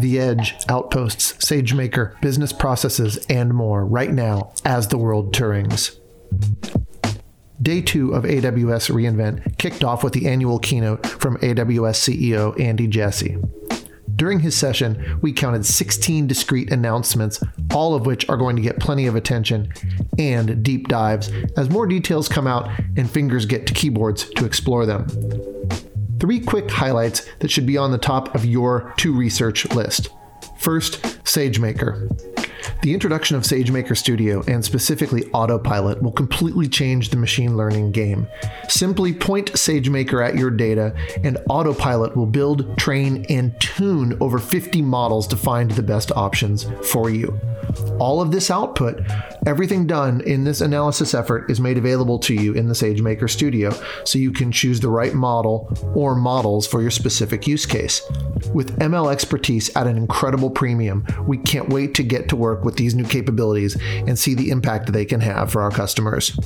The Edge, Outposts, SageMaker, business processes, and more right now as the world turns. Day two of AWS reInvent kicked off with the annual keynote from AWS CEO Andy Jassy. During his session, we counted 16 discrete announcements, all of which are going to get plenty of attention and deep dives as more details come out and fingers get to keyboards to explore them. Three quick highlights that should be on the top of your to research list. First, SageMaker. The introduction of SageMaker Studio and specifically Autopilot will completely change the machine learning game. Simply point SageMaker at your data, and Autopilot will build, train, and tune over 50 models to find the best options for you. All of this output, everything done in this analysis effort, is made available to you in the SageMaker Studio so you can choose the right model or models for your specific use case. With ML expertise at an incredible premium, we can't wait to get to work with these new capabilities and see the impact they can have for our customers.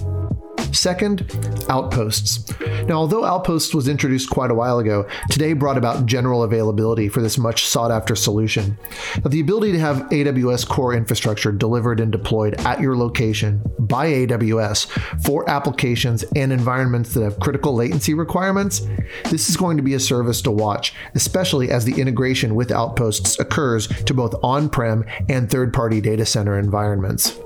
Second, Outposts. Now, although Outposts was introduced quite a while ago, today brought about general availability for this much sought after solution. Now, the ability to have AWS core infrastructure delivered and deployed at your location by AWS for applications and environments that have critical latency requirements, this is going to be a service to watch, especially as the integration with Outposts occurs to both on prem and third party data center environments.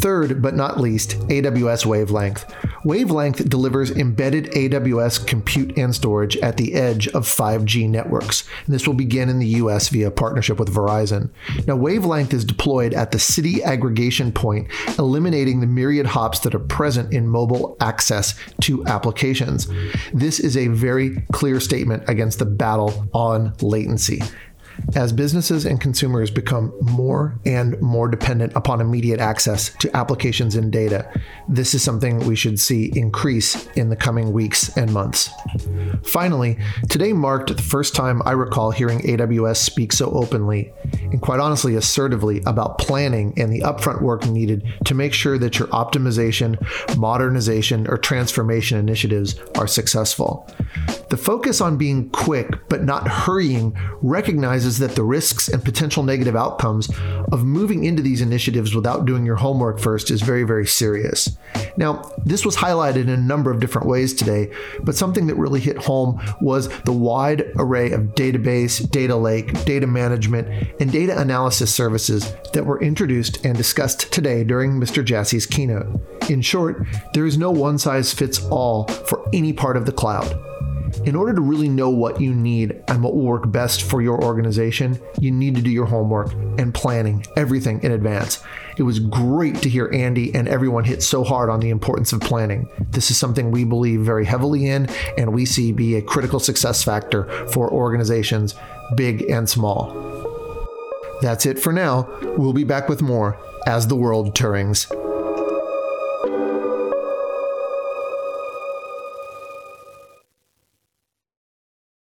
Third, but not least, AWS Wavelength. Wavelength delivers embedded AWS compute and storage at the edge of 5G networks. This will begin in the US via partnership with Verizon. Now, Wavelength is deployed at the city aggregation point, eliminating the myriad hops that are present in mobile access to applications. This is a very clear statement against the battle on latency. As businesses and consumers become more and more dependent upon immediate access to applications and data, this is something we should see increase in the coming weeks and months. Finally, today marked the first time I recall hearing AWS speak so openly and quite honestly assertively about planning and the upfront work needed to make sure that your optimization, modernization, or transformation initiatives are successful. The focus on being quick but not hurrying recognizes that the risks and potential negative outcomes of moving into these initiatives without doing your homework first is very, very serious. Now, this was highlighted in a number of different ways today, but something that really hit home was the wide array of database, data lake, data management, and data analysis services that were introduced and discussed today during Mr. Jassy's keynote. In short, there is no one size fits all for any part of the cloud. In order to really know what you need and what will work best for your organization, you need to do your homework and planning everything in advance. It was great to hear Andy and everyone hit so hard on the importance of planning. This is something we believe very heavily in and we see be a critical success factor for organizations, big and small. That's it for now. We'll be back with more as the world turns.